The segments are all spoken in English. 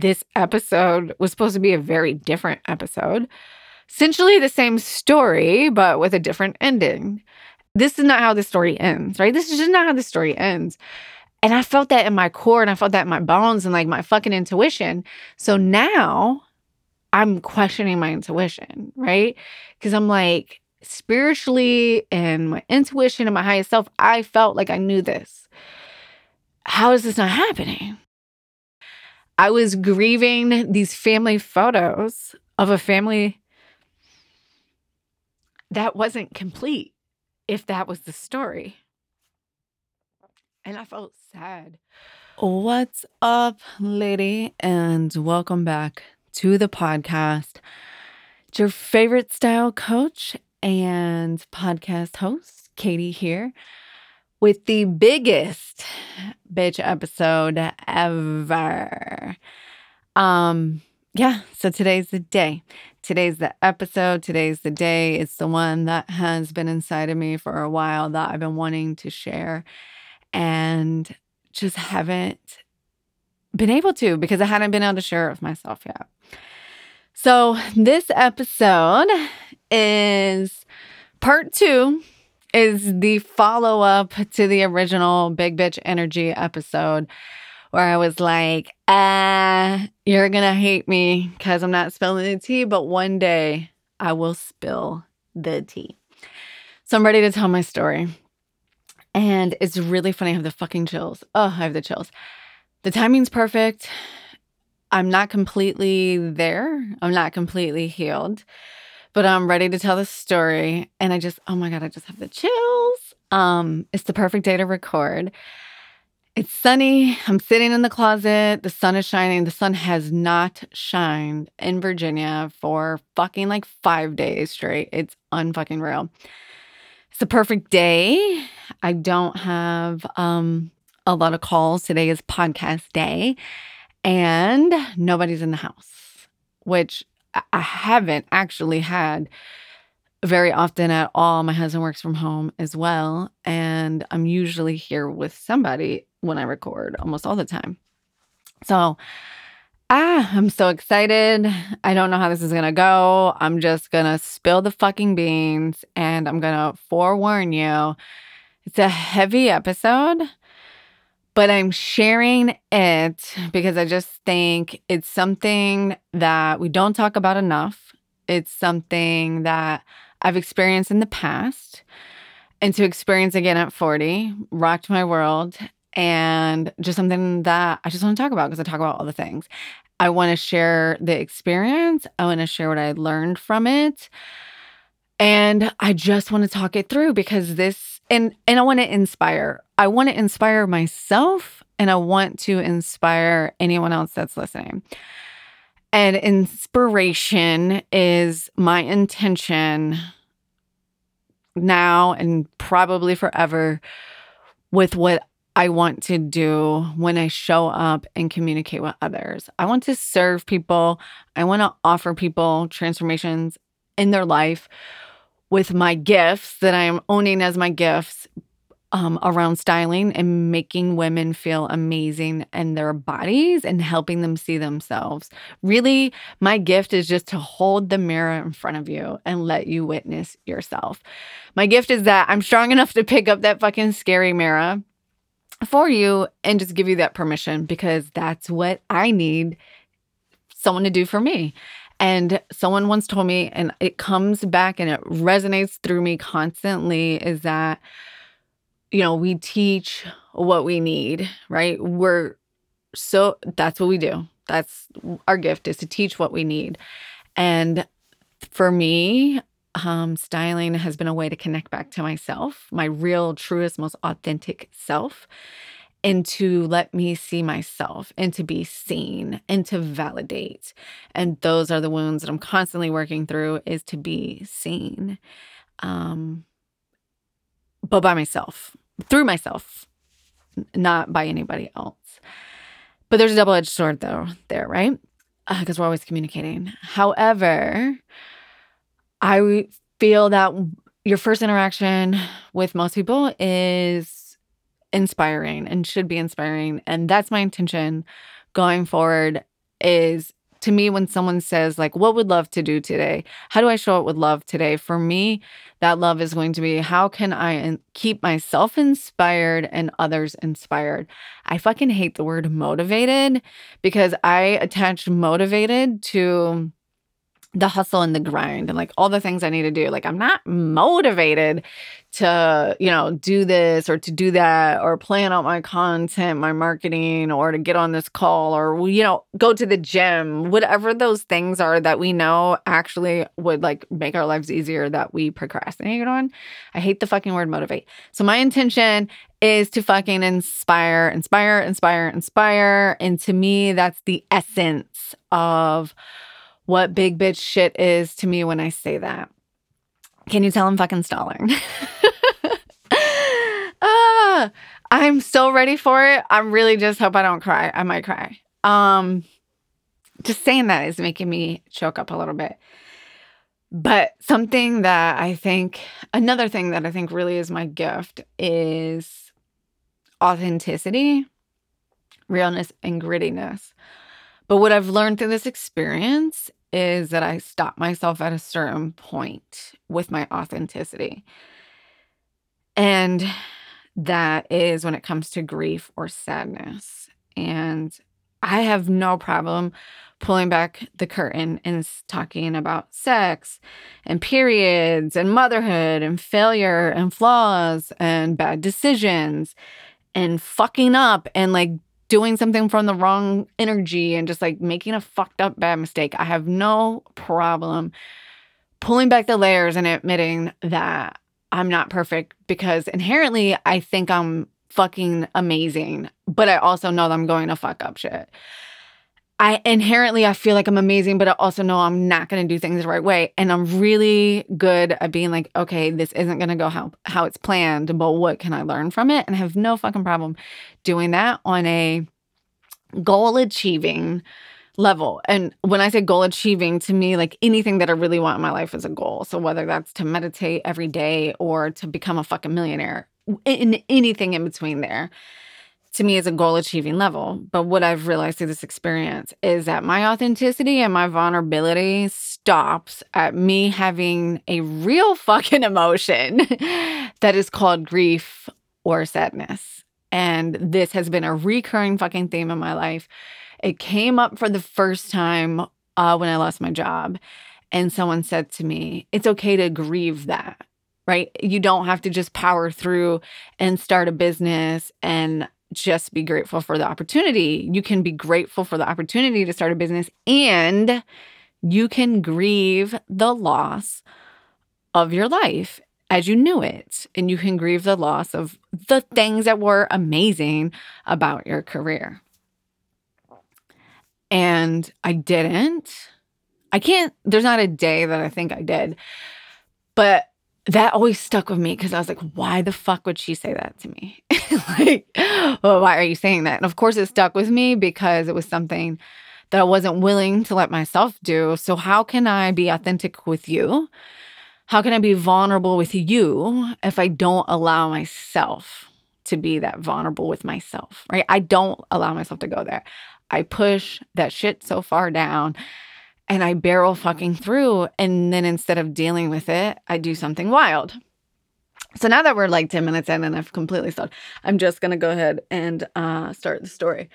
this episode was supposed to be a very different episode. Essentially the same story, but with a different ending. This is not how the story ends, right? This is just not how the story ends. And I felt that in my core and I felt that in my bones and like my fucking intuition. So now I'm questioning my intuition, right? Because I'm like, spiritually and my intuition and my highest self, I felt like I knew this. How is this not happening? I was grieving these family photos of a family that wasn't complete, if that was the story. And I felt sad. What's up, lady? And welcome back to the podcast. It's your favorite style coach and podcast host, Katie here, with the biggest bitch episode ever. Um, yeah, so today's the day. Today's the episode. Today's the day. It's the one that has been inside of me for a while that I've been wanting to share and just haven't been able to because I hadn't been able to share it with myself yet. So, this episode is part two is the follow up to the original Big Bitch Energy episode where I was like, ah, you're going to hate me because I'm not spilling the tea, but one day I will spill the tea. So I'm ready to tell my story. And it's really funny. I have the fucking chills. Oh, I have the chills. The timing's perfect. I'm not completely there. I'm not completely healed but I'm ready to tell the story. And I just, oh my God, I just have the chills. Um, it's the perfect day to record. It's sunny. I'm sitting in the closet. The sun is shining. The sun has not shined in Virginia for fucking like five days straight. It's unfucking real. It's the perfect day. I don't have um a lot of calls. Today is podcast day, and nobody's in the house, which I haven't actually had very often at all. My husband works from home as well. And I'm usually here with somebody when I record almost all the time. So, ah, I'm so excited. I don't know how this is going to go. I'm just going to spill the fucking beans and I'm going to forewarn you. It's a heavy episode but I'm sharing it because I just think it's something that we don't talk about enough. It's something that I've experienced in the past and to experience again at 40 rocked my world and just something that I just want to talk about because I talk about all the things. I want to share the experience, I want to share what I learned from it. And I just want to talk it through because this and and I want to inspire. I want to inspire myself and I want to inspire anyone else that's listening. And inspiration is my intention now and probably forever with what I want to do when I show up and communicate with others. I want to serve people. I want to offer people transformations in their life with my gifts that I am owning as my gifts um, around styling and making women feel amazing in their bodies and helping them see themselves. Really, my gift is just to hold the mirror in front of you and let you witness yourself. My gift is that I'm strong enough to pick up that fucking scary mirror for you and just give you that permission because that's what I need someone to do for me. And someone once told me, and it comes back and it resonates through me constantly, is that, you know, we teach what we need, right? We're so, that's what we do. That's our gift is to teach what we need. And for me, um, styling has been a way to connect back to myself, my real, truest, most authentic self and to let me see myself and to be seen and to validate. And those are the wounds that I'm constantly working through is to be seen. Um but by myself, through myself, not by anybody else. But there's a double-edged sword though there, right? Because uh, we're always communicating. However, I feel that your first interaction with most people is inspiring and should be inspiring. And that's my intention going forward is to me when someone says like what would love to do today how do i show up with love today for me that love is going to be how can i keep myself inspired and others inspired i fucking hate the word motivated because i attach motivated to the hustle and the grind and like all the things I need to do. Like I'm not motivated to, you know, do this or to do that or plan out my content, my marketing or to get on this call or you know, go to the gym, whatever those things are that we know actually would like make our lives easier that we procrastinate on. I hate the fucking word motivate. So my intention is to fucking inspire, inspire, inspire, inspire. And to me, that's the essence of what big bitch shit is to me when I say that. Can you tell I'm fucking stalling? ah, I'm so ready for it. I really just hope I don't cry. I might cry. Um, just saying that is making me choke up a little bit. But something that I think, another thing that I think really is my gift is authenticity, realness, and grittiness. But what I've learned through this experience is that I stop myself at a certain point with my authenticity. And that is when it comes to grief or sadness. And I have no problem pulling back the curtain and talking about sex and periods and motherhood and failure and flaws and bad decisions and fucking up and like doing something from the wrong energy and just like making a fucked up bad mistake. I have no problem pulling back the layers and admitting that I'm not perfect because inherently I think I'm fucking amazing, but I also know that I'm going to fuck up shit. I inherently I feel like I'm amazing, but I also know I'm not going to do things the right way, and I'm really good at being like, okay, this isn't going to go how how it's planned, but what can I learn from it? And I have no fucking problem doing that on a goal achieving level. And when I say goal achieving, to me, like anything that I really want in my life is a goal. So whether that's to meditate every day or to become a fucking millionaire, in anything in between there to me is a goal achieving level. But what I've realized through this experience is that my authenticity and my vulnerability stops at me having a real fucking emotion that is called grief or sadness. And this has been a recurring fucking theme in my life. It came up for the first time uh, when I lost my job. And someone said to me, It's okay to grieve that right? You don't have to just power through and start a business and just be grateful for the opportunity. You can be grateful for the opportunity to start a business and you can grieve the loss of your life as you knew it. And you can grieve the loss of the things that were amazing about your career. And I didn't. I can't, there's not a day that I think I did. But that always stuck with me because I was like, why the fuck would she say that to me? like, well, why are you saying that? And of course, it stuck with me because it was something that I wasn't willing to let myself do. So, how can I be authentic with you? How can I be vulnerable with you if I don't allow myself to be that vulnerable with myself, right? I don't allow myself to go there. I push that shit so far down and I barrel fucking through. And then instead of dealing with it, I do something wild. So now that we're like 10 minutes in and I've completely stopped, I'm just going to go ahead and uh, start the story.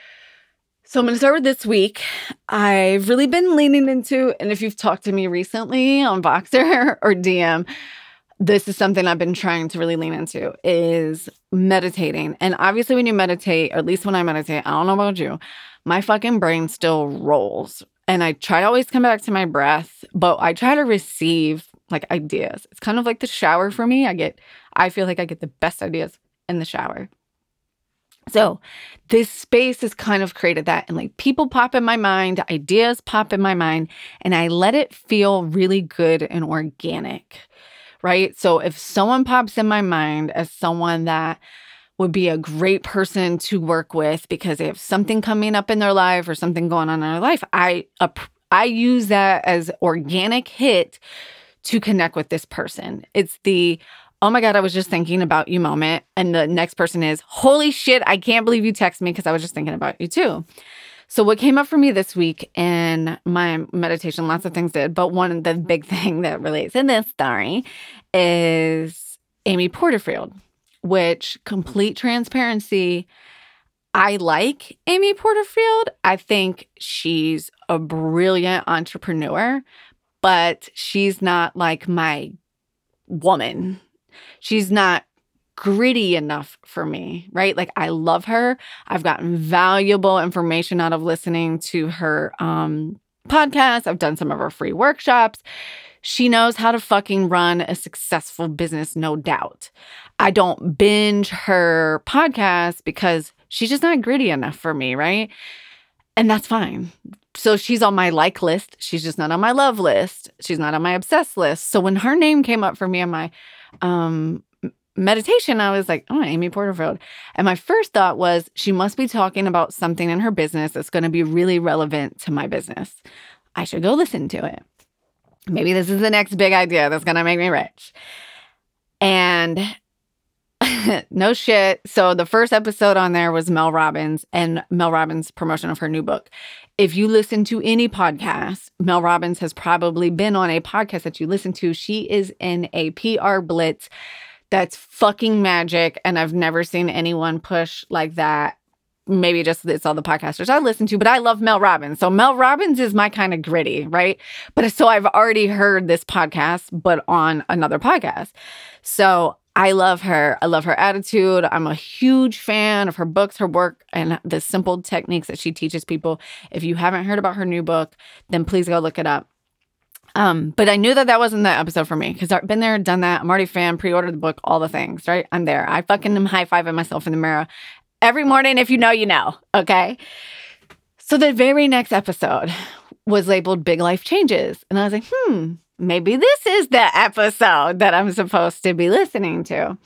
So I'm going to start with this week. I've really been leaning into, and if you've talked to me recently on Voxer or DM, this is something I've been trying to really lean into is meditating. And obviously, when you meditate, or at least when I meditate, I don't know about you, my fucking brain still rolls, and I try to always come back to my breath, but I try to receive like ideas. It's kind of like the shower for me. I get, I feel like I get the best ideas in the shower. So this space has kind of created that. And like people pop in my mind, ideas pop in my mind, and I let it feel really good and organic. Right. So if someone pops in my mind as someone that would be a great person to work with because they have something coming up in their life or something going on in their life. I I use that as organic hit to connect with this person. It's the oh my god, I was just thinking about you moment and the next person is holy shit, I can't believe you text me because I was just thinking about you too. So, what came up for me this week in my meditation, lots of things did, but one of the big thing that relates in this story is Amy Porterfield, which complete transparency. I like Amy Porterfield. I think she's a brilliant entrepreneur, but she's not like my woman. She's not gritty enough for me, right? Like I love her. I've gotten valuable information out of listening to her um podcast. I've done some of her free workshops. She knows how to fucking run a successful business, no doubt. I don't binge her podcast because she's just not gritty enough for me, right? And that's fine. So she's on my like list. She's just not on my love list. She's not on my obsessed list. So when her name came up for me on my um meditation, I was like, oh, Amy Porterfield. And my first thought was, she must be talking about something in her business that's going to be really relevant to my business. I should go listen to it. Maybe this is the next big idea that's going to make me rich. And no shit. So the first episode on there was Mel Robbins and Mel Robbins' promotion of her new book. If you listen to any podcast, Mel Robbins has probably been on a podcast that you listen to. She is in a PR blitz that's fucking magic. And I've never seen anyone push like that. Maybe just it's all the podcasters I listen to, but I love Mel Robbins. So Mel Robbins is my kind of gritty, right? But so I've already heard this podcast, but on another podcast. So I love her. I love her attitude. I'm a huge fan of her books, her work, and the simple techniques that she teaches people. If you haven't heard about her new book, then please go look it up. Um, but I knew that that wasn't the episode for me because I've been there, done that. I'm already fan, pre-ordered the book, all the things, right? I'm there. I fucking am high-fiving myself in the mirror every morning. If you know, you know. Okay. So the very next episode was labeled Big Life Changes. And I was like, hmm, maybe this is the episode that I'm supposed to be listening to.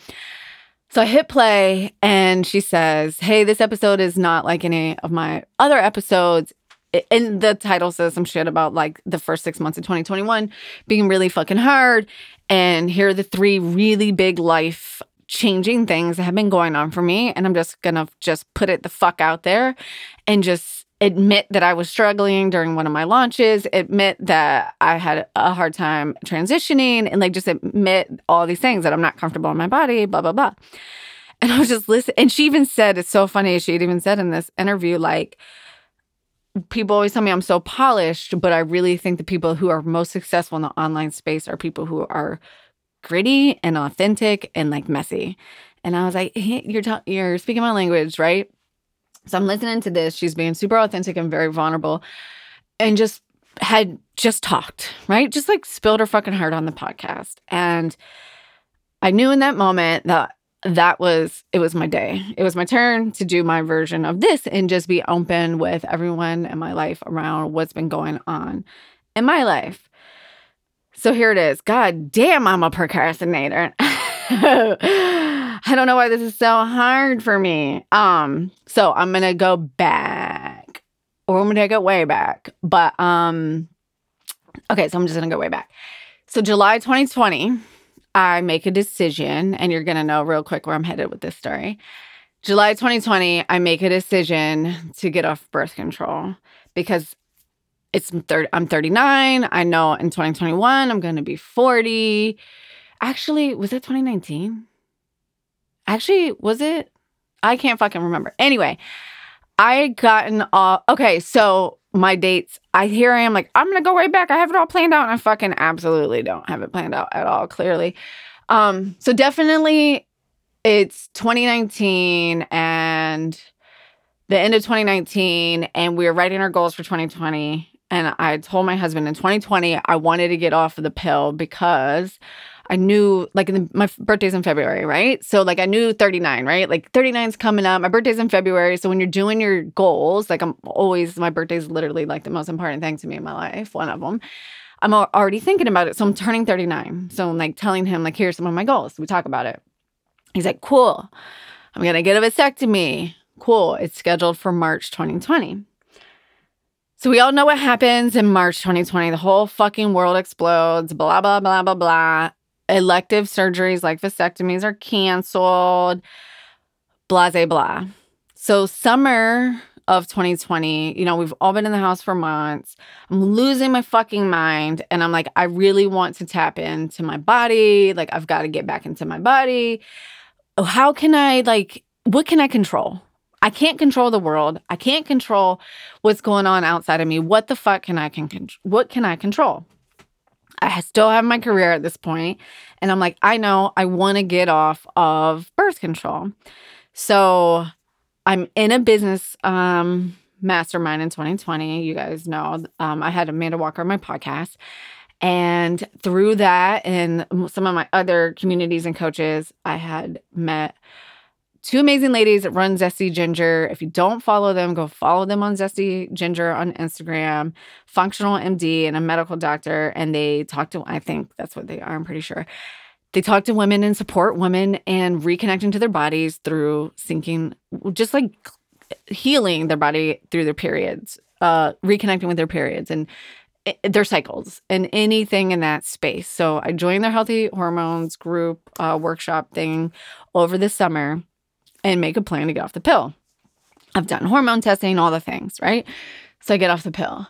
So I hit play and she says, Hey, this episode is not like any of my other episodes and the title says some shit about like the first six months of 2021 being really fucking hard. And here are the three really big life changing things that have been going on for me. And I'm just gonna just put it the fuck out there and just admit that I was struggling during one of my launches, admit that I had a hard time transitioning, and like just admit all these things that I'm not comfortable in my body, blah, blah, blah. And I was just listening. And she even said, it's so funny. She even said in this interview, like, people always tell me I'm so polished, but I really think the people who are most successful in the online space are people who are gritty and authentic and like messy. And I was like, hey, you're ta- you're speaking my language, right? So I'm listening to this. She's being super authentic and very vulnerable, and just had just talked, right? Just like spilled her fucking heart on the podcast. And I knew in that moment that that was it was my day. It was my turn to do my version of this and just be open with everyone in my life around what's been going on in my life. So here it is. God damn, I'm a procrastinator. I don't know why this is so hard for me. Um, so I'm gonna go back, or I'm gonna go way back. But um, okay, so I'm just gonna go way back. So July 2020 I make a decision, and you're to know real quick where I'm headed with this story. July 2020, I make a decision to get off birth control because it's 30, I'm 39. I know in 2021 I'm going to be 40. Actually, was it 2019? Actually, was it? I can't fucking remember. Anyway, I gotten all okay. So my dates, I here I am like, I'm gonna go right back. I have it all planned out, and I fucking absolutely don't have it planned out at all, clearly. Um, so definitely it's 2019 and the end of 2019, and we are writing our goals for 2020. And I told my husband in 2020 I wanted to get off of the pill because I knew like the, my birthday's in February, right? So like I knew 39, right? Like 39's coming up. My birthday's in February. So when you're doing your goals, like I'm always my birthday's literally like the most important thing to me in my life, one of them. I'm already thinking about it. So I'm turning 39. So I'm like telling him like here's some of my goals. We talk about it. He's like, "Cool. I'm going to get a vasectomy." Cool. It's scheduled for March 2020. So we all know what happens in March 2020. The whole fucking world explodes, blah, blah, blah, blah, blah elective surgeries like vasectomies are canceled, blah, blah, blah. So, summer of 2020. You know, we've all been in the house for months. I'm losing my fucking mind. And I'm like, I really want to tap into my body. Like, I've got to get back into my body. Oh, how can I, like, what can I control? I can't control the world. I can't control what's going on outside of me. What the fuck can I can what can I control? I still have my career at this point, and I'm like, I know I want to get off of birth control. So I'm in a business um, mastermind in 2020. You guys know um, I had Amanda Walker on my podcast. And through that and some of my other communities and coaches, I had met two amazing ladies that run Zesty Ginger. If you don't follow them, go follow them on Zesty Ginger on Instagram, functional MD and a medical doctor. And they talk to, I think that's what they are, I'm pretty sure. They talk to women and support women and reconnecting to their bodies through syncing, just like healing their body through their periods, uh, reconnecting with their periods and their cycles and anything in that space. So I joined their healthy hormones group uh, workshop thing over the summer and make a plan to get off the pill. I've done hormone testing, all the things, right? So I get off the pill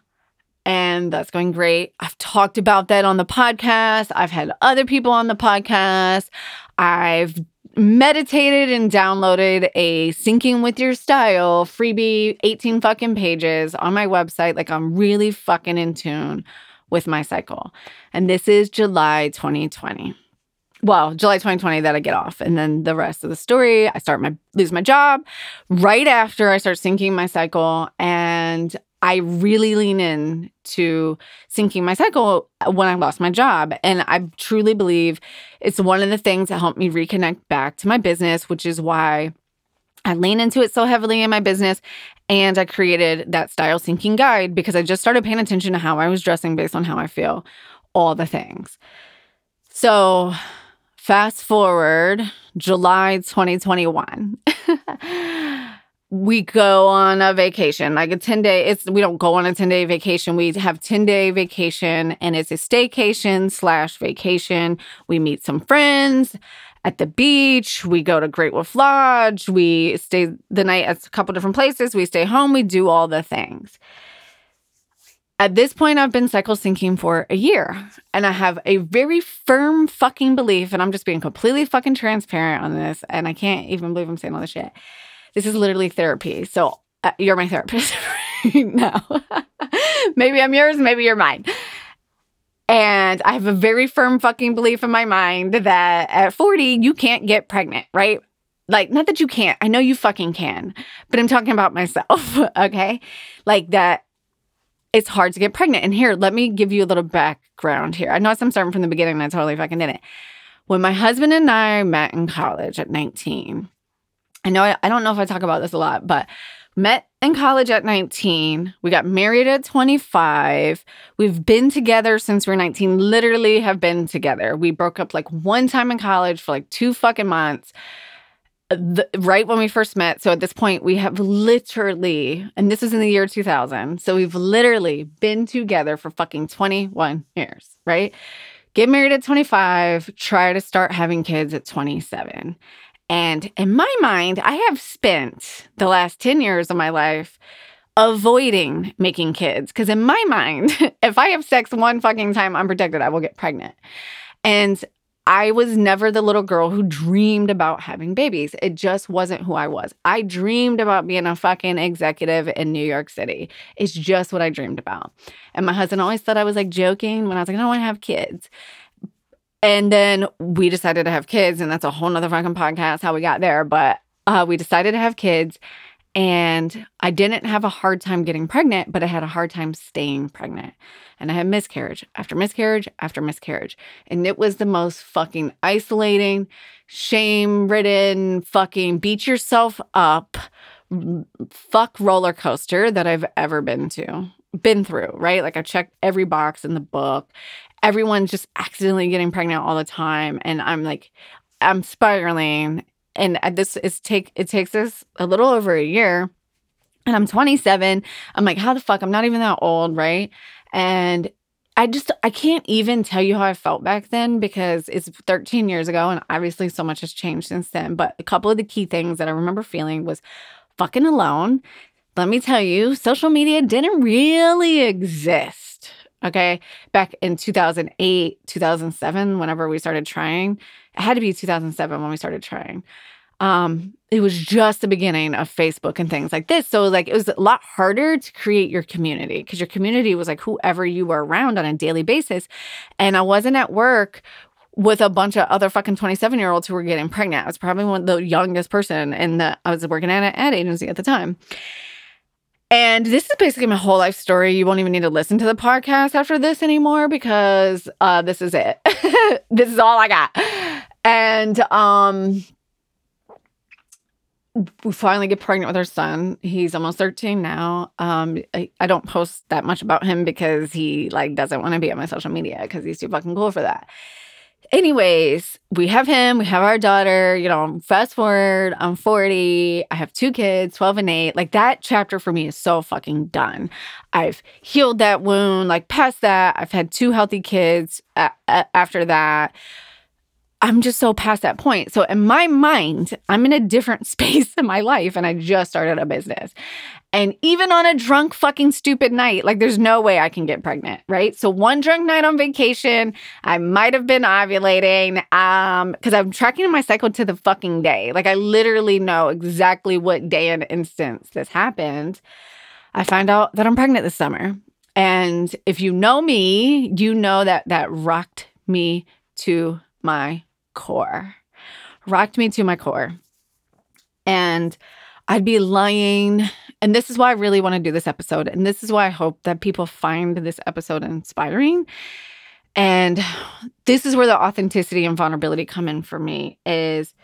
and that's going great. I've talked about that on the podcast. I've had other people on the podcast. I've meditated and downloaded a syncing with your style freebie 18 fucking pages on my website like I'm really fucking in tune with my cycle. And this is July 2020. Well, July 2020 that I get off and then the rest of the story I start my lose my job right after I start syncing my cycle and I really lean in to syncing my cycle when I lost my job. And I truly believe it's one of the things that helped me reconnect back to my business, which is why I lean into it so heavily in my business. And I created that style syncing guide because I just started paying attention to how I was dressing based on how I feel, all the things. So, fast forward July 2021. we go on a vacation, like a 10 day, it's we don't go on a 10 day vacation. We have 10 day vacation and it's a staycation slash vacation. We meet some friends at the beach. We go to Great Wolf Lodge. We stay the night at a couple different places. We stay home. We do all the things. At this point, I've been cycle syncing for a year and I have a very firm fucking belief, and I'm just being completely fucking transparent on this. And I can't even believe I'm saying all this shit this is literally therapy. So uh, you're my therapist right now. maybe I'm yours, maybe you're mine. And I have a very firm fucking belief in my mind that at 40, you can't get pregnant, right? Like, not that you can't, I know you fucking can, but I'm talking about myself, okay? Like, that it's hard to get pregnant. And here, let me give you a little background here. I know I'm starting from the beginning and I totally fucking did it. When my husband and I met in college at 19, I know I, I don't know if I talk about this a lot, but met in college at 19. We got married at 25. We've been together since we are 19, literally have been together. We broke up like one time in college for like two fucking months. The, right when we first met. So at this point, we have literally, and this was in the year 2000. So we've literally been together for fucking 21 years, right? Get married at 25, try to start having kids at 27. And in my mind, I have spent the last 10 years of my life avoiding making kids. Because in my mind, if I have sex one fucking time unprotected, I will get pregnant. And I was never the little girl who dreamed about having babies. It just wasn't who I was. I dreamed about being a fucking executive in New York City. It's just what I dreamed about. And my husband always thought I was like joking when I was like, I don't want to have kids. And then we decided to have kids, and that's a whole nother fucking podcast how we got there. But uh, we decided to have kids, and I didn't have a hard time getting pregnant, but I had a hard time staying pregnant. And I had miscarriage after miscarriage after miscarriage. And it was the most fucking isolating, shame ridden, fucking beat yourself up, fuck roller coaster that I've ever been to been through, right? Like I checked every box in the book everyone's just accidentally getting pregnant all the time and i'm like i'm spiraling and this is take it takes us a little over a year and i'm 27 i'm like how the fuck? I'm not even that old right? And i just i can't even tell you how i felt back then because it's 13 years ago and obviously so much has changed since then. But a couple of the key things that i remember feeling was fucking alone. Let me tell you, social media didn't really exist. Okay. Back in 2008, 2007, whenever we started trying, it had to be 2007 when we started trying. Um, it was just the beginning of Facebook and things like this. So, like, it was a lot harder to create your community because your community was like whoever you were around on a daily basis. And I wasn't at work with a bunch of other fucking 27 year olds who were getting pregnant. I was probably one of the youngest person the, I was working at an ad agency at the time. And this is basically my whole life story. You won't even need to listen to the podcast after this anymore because uh, this is it. this is all I got. And um, we finally get pregnant with our son. He's almost 13 now. Um, I, I don't post that much about him because he like doesn't want to be on my social media because he's too fucking cool for that. Anyways, we have him, we have our daughter, you know, fast forward, I'm 40, I have two kids, 12 and 8. Like that chapter for me is so fucking done. I've healed that wound, like past that. I've had two healthy kids a- a- after that. I'm just so past that point. So in my mind, I'm in a different space in my life and I just started a business. And even on a drunk fucking stupid night, like there's no way I can get pregnant, right? So one drunk night on vacation, I might have been ovulating um cuz I'm tracking my cycle to the fucking day. Like I literally know exactly what day and instance this happened. I find out that I'm pregnant this summer. And if you know me, you know that that rocked me to my core. Rocked me to my core. And I'd be lying and this is why I really want to do this episode. And this is why I hope that people find this episode inspiring. And this is where the authenticity and vulnerability come in for me is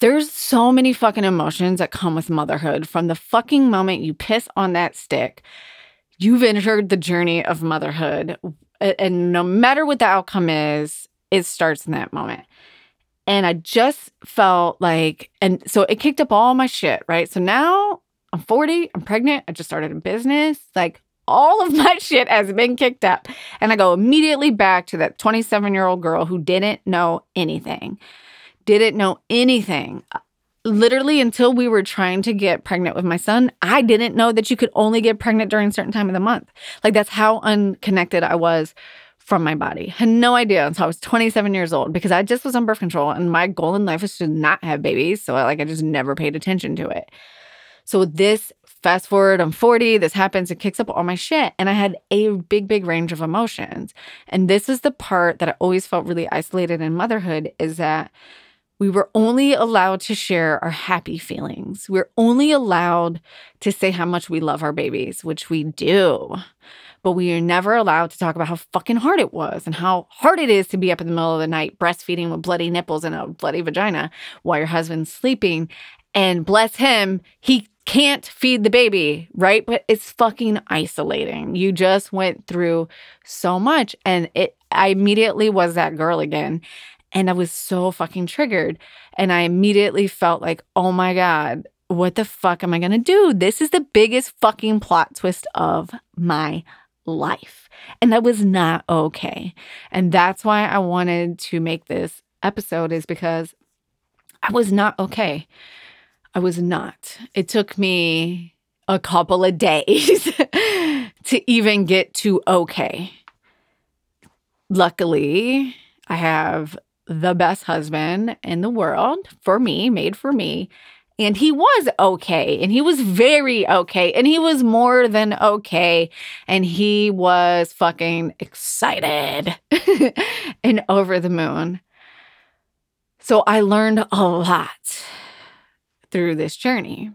there's so many fucking emotions that come with motherhood from the fucking moment you piss on that stick. You've entered the journey of motherhood. And no matter what the outcome is, it starts in that moment. And I just felt like, and so it kicked up all my shit, right? So now I'm 40, I'm pregnant, I just started a business. Like all of my shit has been kicked up. And I go immediately back to that 27 year old girl who didn't know anything, didn't know anything. Literally, until we were trying to get pregnant with my son, I didn't know that you could only get pregnant during a certain time of the month. Like, that's how unconnected I was from my body. Had no idea until I was 27 years old because I just was on birth control and my goal in life was to not have babies. So, like, I just never paid attention to it. So this fast forward, I'm 40, this happens, it kicks up all my shit. And I had a big, big range of emotions. And this is the part that I always felt really isolated in motherhood is that we were only allowed to share our happy feelings. We're only allowed to say how much we love our babies, which we do. But we are never allowed to talk about how fucking hard it was and how hard it is to be up in the middle of the night breastfeeding with bloody nipples and a bloody vagina while your husband's sleeping. And bless him, he can't feed the baby, right? But it's fucking isolating. You just went through so much. And it, I immediately was that girl again. And I was so fucking triggered. And I immediately felt like, oh my God, what the fuck am I gonna do? This is the biggest fucking plot twist of my life. And that was not okay. And that's why I wanted to make this episode, is because I was not okay. I was not. It took me a couple of days to even get to okay. Luckily, I have the best husband in the world for me, made for me. And he was okay. And he was very okay. And he was more than okay. And he was fucking excited and over the moon. So I learned a lot through this journey.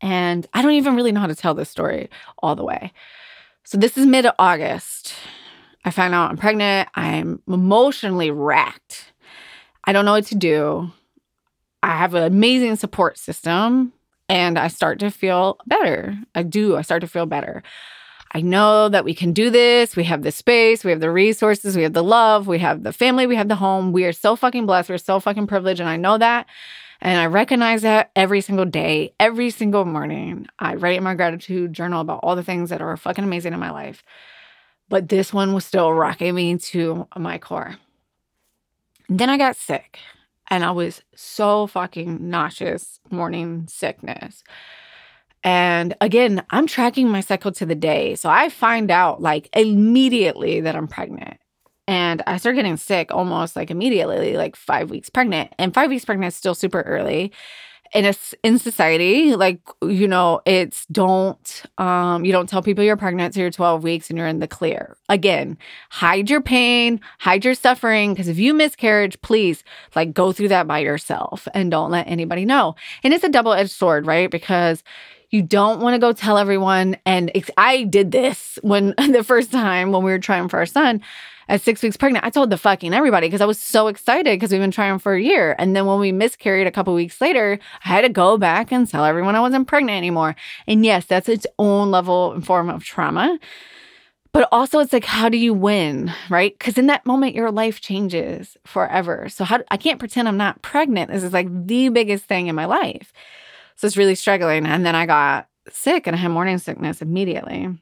And I don't even really know how to tell this story all the way. So, this is mid August. I find out I'm pregnant. I'm emotionally racked. I don't know what to do. I have an amazing support system and I start to feel better. I do. I start to feel better. I know that we can do this. We have the space, we have the resources, we have the love, we have the family, we have the home. We are so fucking blessed. We're so fucking privileged. And I know that. And I recognize that every single day, every single morning. I write in my gratitude journal about all the things that are fucking amazing in my life. But this one was still rocking me to my core. And then I got sick and I was so fucking nauseous, morning sickness. And again, I'm tracking my cycle to the day. So I find out like immediately that I'm pregnant. And I start getting sick almost like immediately, like five weeks pregnant. And five weeks pregnant is still super early in a, in society like you know it's don't um you don't tell people you're pregnant till you're 12 weeks and you're in the clear. Again hide your pain hide your suffering because if you miscarriage please like go through that by yourself and don't let anybody know. And it's a double-edged sword right? Because you don't want to go tell everyone and i did this when the first time when we were trying for our son at six weeks pregnant, I told the fucking everybody because I was so excited because we've been trying for a year. And then when we miscarried a couple weeks later, I had to go back and tell everyone I wasn't pregnant anymore. And yes, that's its own level and form of trauma. But also, it's like, how do you win, right? Because in that moment, your life changes forever. So how I can't pretend I'm not pregnant. This is like the biggest thing in my life. So it's really struggling. And then I got sick and I had morning sickness immediately.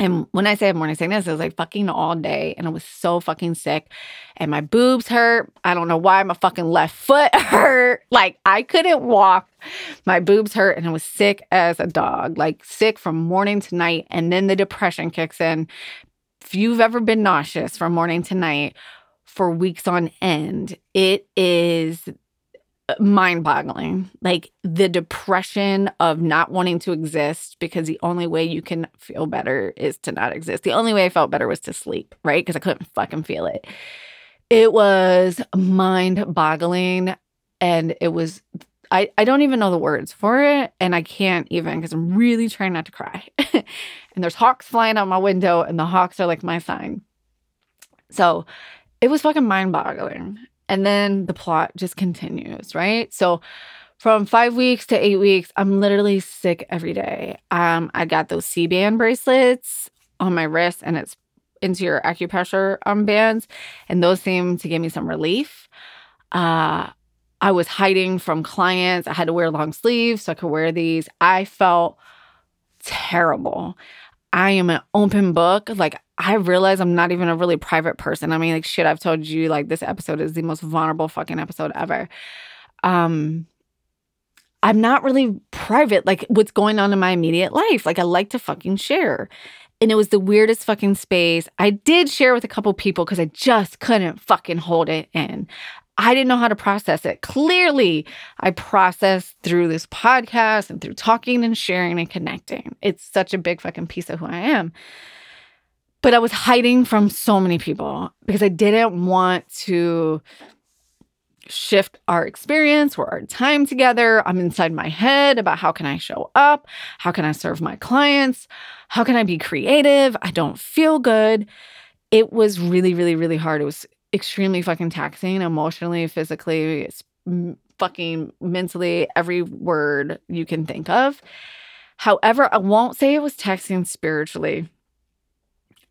And when I say morning sickness, it was like fucking all day. And I was so fucking sick. And my boobs hurt. I don't know why my fucking left foot hurt. Like I couldn't walk. My boobs hurt. And I was sick as a dog, like sick from morning to night. And then the depression kicks in. If you've ever been nauseous from morning to night for weeks on end, it is mind boggling. Like the depression of not wanting to exist because the only way you can feel better is to not exist. The only way I felt better was to sleep, right? Because I couldn't fucking feel it. It was mind boggling. And it was, I, I don't even know the words for it. And I can't even because I'm really trying not to cry. and there's hawks flying out my window, and the hawks are like my sign. So it was fucking mind boggling. And then the plot just continues, right? So from five weeks to eight weeks, I'm literally sick every day. Um, I got those Sea-Band bracelets on my wrist, and it's into your acupressure um, bands, and those seem to give me some relief. Uh, I was hiding from clients. I had to wear long sleeves so I could wear these. I felt terrible. I am an open book. Like I realize I'm not even a really private person. I mean, like shit, I've told you like this episode is the most vulnerable fucking episode ever. Um I'm not really private, like what's going on in my immediate life. Like I like to fucking share. And it was the weirdest fucking space. I did share with a couple people because I just couldn't fucking hold it in. I didn't know how to process it. Clearly, I processed through this podcast and through talking and sharing and connecting. It's such a big fucking piece of who I am. But I was hiding from so many people because I didn't want to shift our experience or our time together. I'm inside my head about how can I show up? How can I serve my clients? How can I be creative? I don't feel good. It was really, really, really hard. It was extremely fucking taxing emotionally, physically, fucking mentally, every word you can think of. However, I won't say it was taxing spiritually.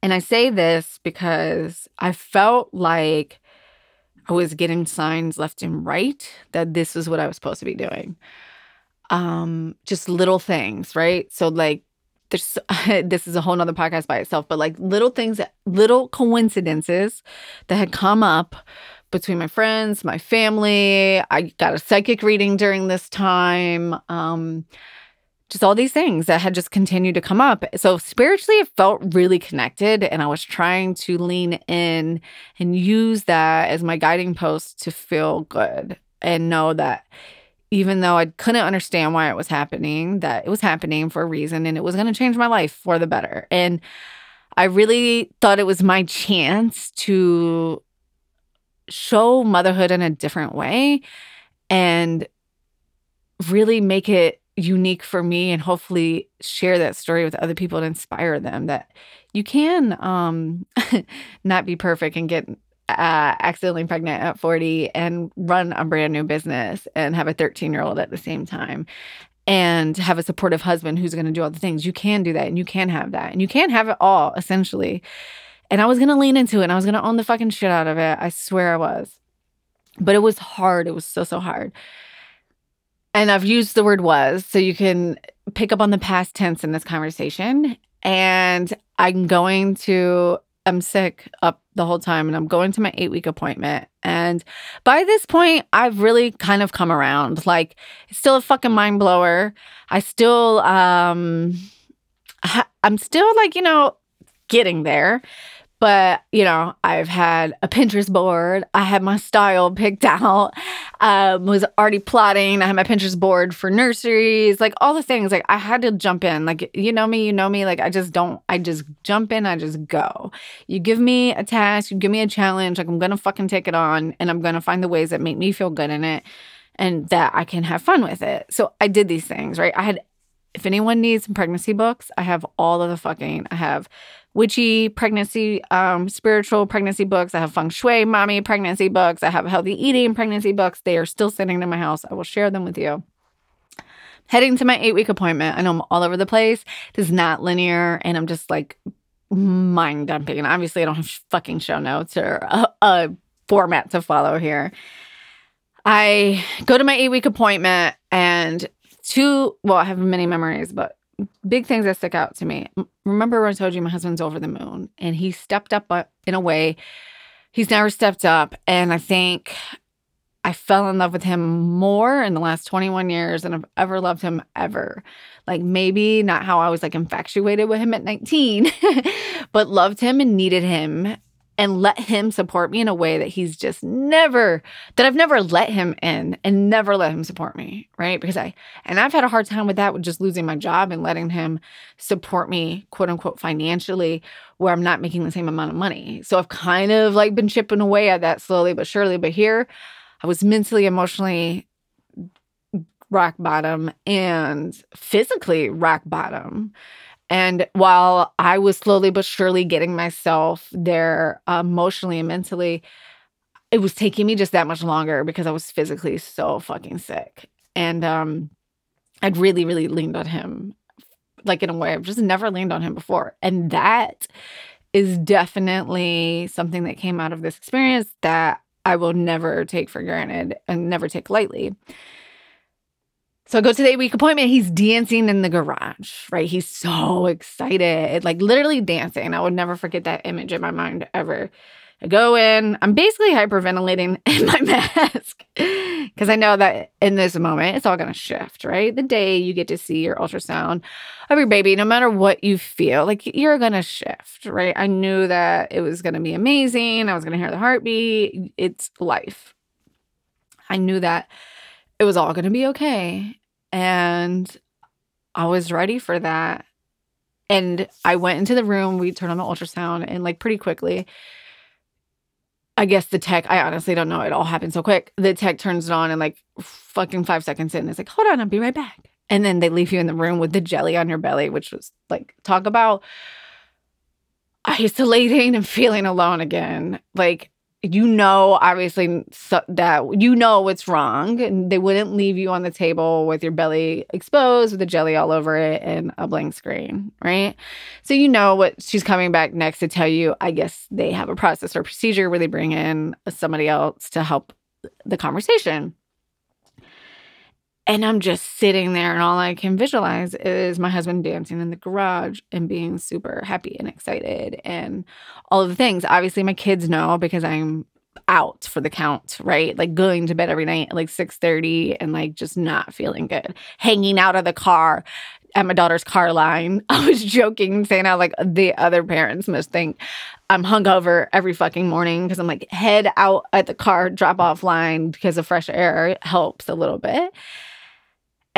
And I say this because I felt like I was getting signs left and right that this is what I was supposed to be doing. Um, just little things, right? So like there's this is a whole nother podcast by itself, but like little things little coincidences that had come up between my friends, my family. I got a psychic reading during this time. Um, just all these things that had just continued to come up. So spiritually, it felt really connected. And I was trying to lean in and use that as my guiding post to feel good and know that even though I couldn't understand why it was happening, that it was happening for a reason and it was going to change my life for the better. And I really thought it was my chance to show motherhood in a different way and really make it unique for me and hopefully share that story with other people and inspire them that you can um not be perfect and get uh, accidentally pregnant at 40 and run a brand new business and have a 13 year old at the same time and have a supportive husband who's going to do all the things. You can do that and you can have that and you can have it all essentially. And I was going to lean into it and I was going to own the fucking shit out of it. I swear I was. But it was hard. It was so, so hard. And I've used the word was so you can pick up on the past tense in this conversation. And I'm going to I'm sick up the whole time and I'm going to my eight week appointment. And by this point, I've really kind of come around. Like, it's still a fucking mind blower. I still, um, I'm still like, you know, getting there. But, you know, I've had a Pinterest board. I had my style picked out. Um, was already plotting. I had my Pinterest board for nurseries, like all the things. Like I had to jump in. Like, you know me, you know me. Like I just don't, I just jump in, I just go. You give me a task, you give me a challenge, like I'm gonna fucking take it on and I'm gonna find the ways that make me feel good in it and that I can have fun with it. So I did these things, right? I had if anyone needs some pregnancy books, I have all of the fucking I have witchy pregnancy, um, spiritual pregnancy books. I have feng shui mommy pregnancy books. I have healthy eating pregnancy books. They are still sitting in my house. I will share them with you. Heading to my eight week appointment. I know I'm all over the place. It is not linear, and I'm just like mind dumping. And obviously, I don't have fucking show notes or a, a format to follow here. I go to my eight week appointment, and two, well, I have many memories, but big things that stick out to me. Remember when I told you my husband's over the moon and he stepped up uh, in a way he's never stepped up. And I think I fell in love with him more in the last 21 years than I've ever loved him ever. Like maybe not how I was like infatuated with him at 19, but loved him and needed him and let him support me in a way that he's just never that I've never let him in and never let him support me, right? Because I and I've had a hard time with that with just losing my job and letting him support me quote unquote financially where I'm not making the same amount of money. So I've kind of like been chipping away at that slowly but surely, but here I was mentally emotionally rock bottom and physically rock bottom and while I was slowly but surely getting myself there emotionally and mentally, it was taking me just that much longer because I was physically so fucking sick. And um, I'd really, really leaned on him, like in a way I've just never leaned on him before. And that is definitely something that came out of this experience that I will never take for granted and never take lightly. So I go to the eight week appointment. He's dancing in the garage, right? He's so excited, like literally dancing. I would never forget that image in my mind ever. I go in, I'm basically hyperventilating in my mask because I know that in this moment it's all going to shift, right? The day you get to see your ultrasound of your baby, no matter what you feel, like you're going to shift, right? I knew that it was going to be amazing. I was going to hear the heartbeat. It's life. I knew that it was all going to be okay. And I was ready for that. And I went into the room, we turned on the ultrasound, and like pretty quickly, I guess the tech, I honestly don't know. It all happened so quick. The tech turns it on and like fucking five seconds in, it's like, hold on, I'll be right back. And then they leave you in the room with the jelly on your belly, which was like, talk about isolating and feeling alone again. Like, you know obviously so that you know what's wrong and they wouldn't leave you on the table with your belly exposed with the jelly all over it and a blank screen right? So you know what she's coming back next to tell you i guess they have a process or procedure where they bring in somebody else to help the conversation and I'm just sitting there, and all I can visualize is my husband dancing in the garage and being super happy and excited and all of the things. Obviously, my kids know because I'm out for the count, right? Like going to bed every night at like 6:30 and like just not feeling good. Hanging out of the car at my daughter's car line. I was joking, saying how like the other parents must think I'm hungover every fucking morning because I'm like head out at the car drop off line because the fresh air helps a little bit.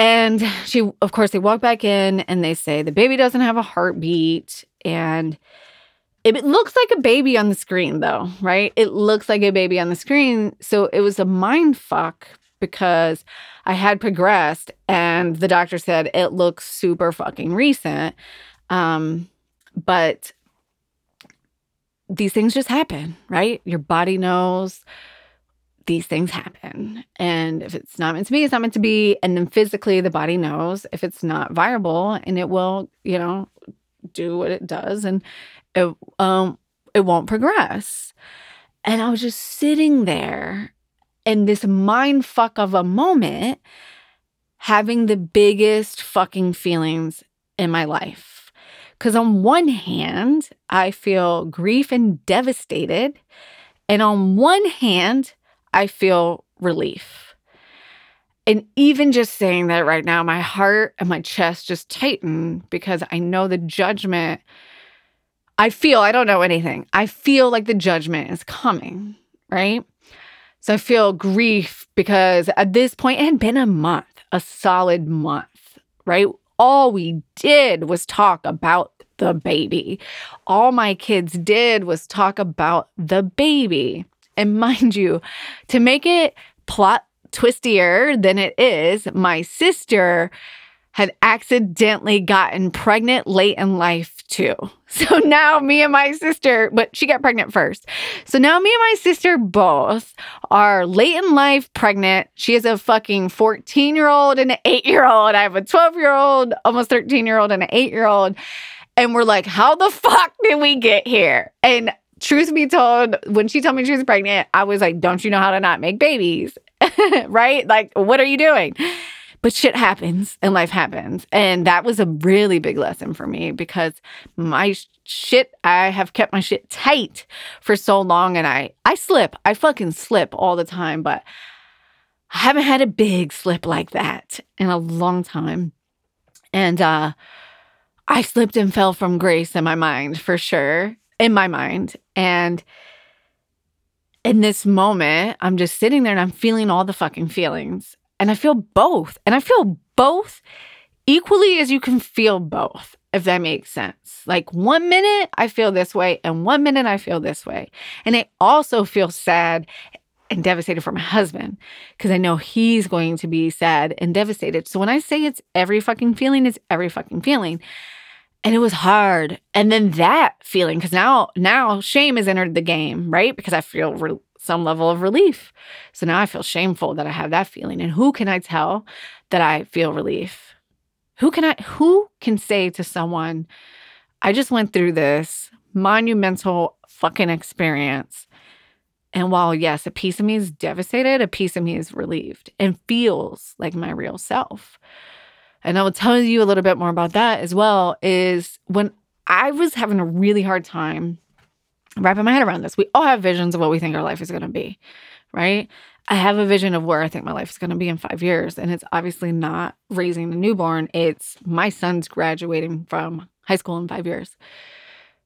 And she, of course, they walk back in and they say the baby doesn't have a heartbeat. And it looks like a baby on the screen, though, right? It looks like a baby on the screen. So it was a mind fuck because I had progressed and the doctor said it looks super fucking recent. Um, but these things just happen, right? Your body knows these things happen. And if it's not meant to be, it's not meant to be. And then physically, the body knows if it's not viable and it will, you know, do what it does and it, um, it won't progress. And I was just sitting there in this mind fuck of a moment, having the biggest fucking feelings in my life Because on one hand, I feel grief and devastated. And on one hand, I feel relief. And even just saying that right now, my heart and my chest just tighten because I know the judgment. I feel, I don't know anything. I feel like the judgment is coming, right? So I feel grief because at this point, it had been a month, a solid month, right? All we did was talk about the baby. All my kids did was talk about the baby. And mind you, to make it plot twistier than it is, my sister had accidentally gotten pregnant late in life too. So now me and my sister, but she got pregnant first. So now me and my sister both are late in life pregnant. She has a fucking 14 year old and an eight year old. I have a 12 year old, almost 13 year old, and an eight year old. And we're like, how the fuck did we get here? And truth be told, when she told me she was pregnant, I was like, don't you know how to not make babies? right? Like, what are you doing? But shit happens and life happens. And that was a really big lesson for me because my shit, I have kept my shit tight for so long and I I slip. I fucking slip all the time, but I haven't had a big slip like that in a long time. And uh I slipped and fell from grace in my mind for sure, in my mind. And in this moment, I'm just sitting there and I'm feeling all the fucking feelings. And I feel both. And I feel both equally as you can feel both, if that makes sense. Like one minute I feel this way, and one minute I feel this way. And I also feel sad and devastated for my husband because I know he's going to be sad and devastated. So when I say it's every fucking feeling, it's every fucking feeling. And it was hard. And then that feeling, because now, now shame has entered the game, right? Because I feel re- some level of relief. So now I feel shameful that I have that feeling. And who can I tell that I feel relief? Who can I who can say to someone, I just went through this monumental fucking experience. And while yes, a piece of me is devastated, a piece of me is relieved and feels like my real self. And I will tell you a little bit more about that as well. Is when I was having a really hard time wrapping my head around this. We all have visions of what we think our life is going to be, right? I have a vision of where I think my life is going to be in five years. And it's obviously not raising a newborn, it's my son's graduating from high school in five years,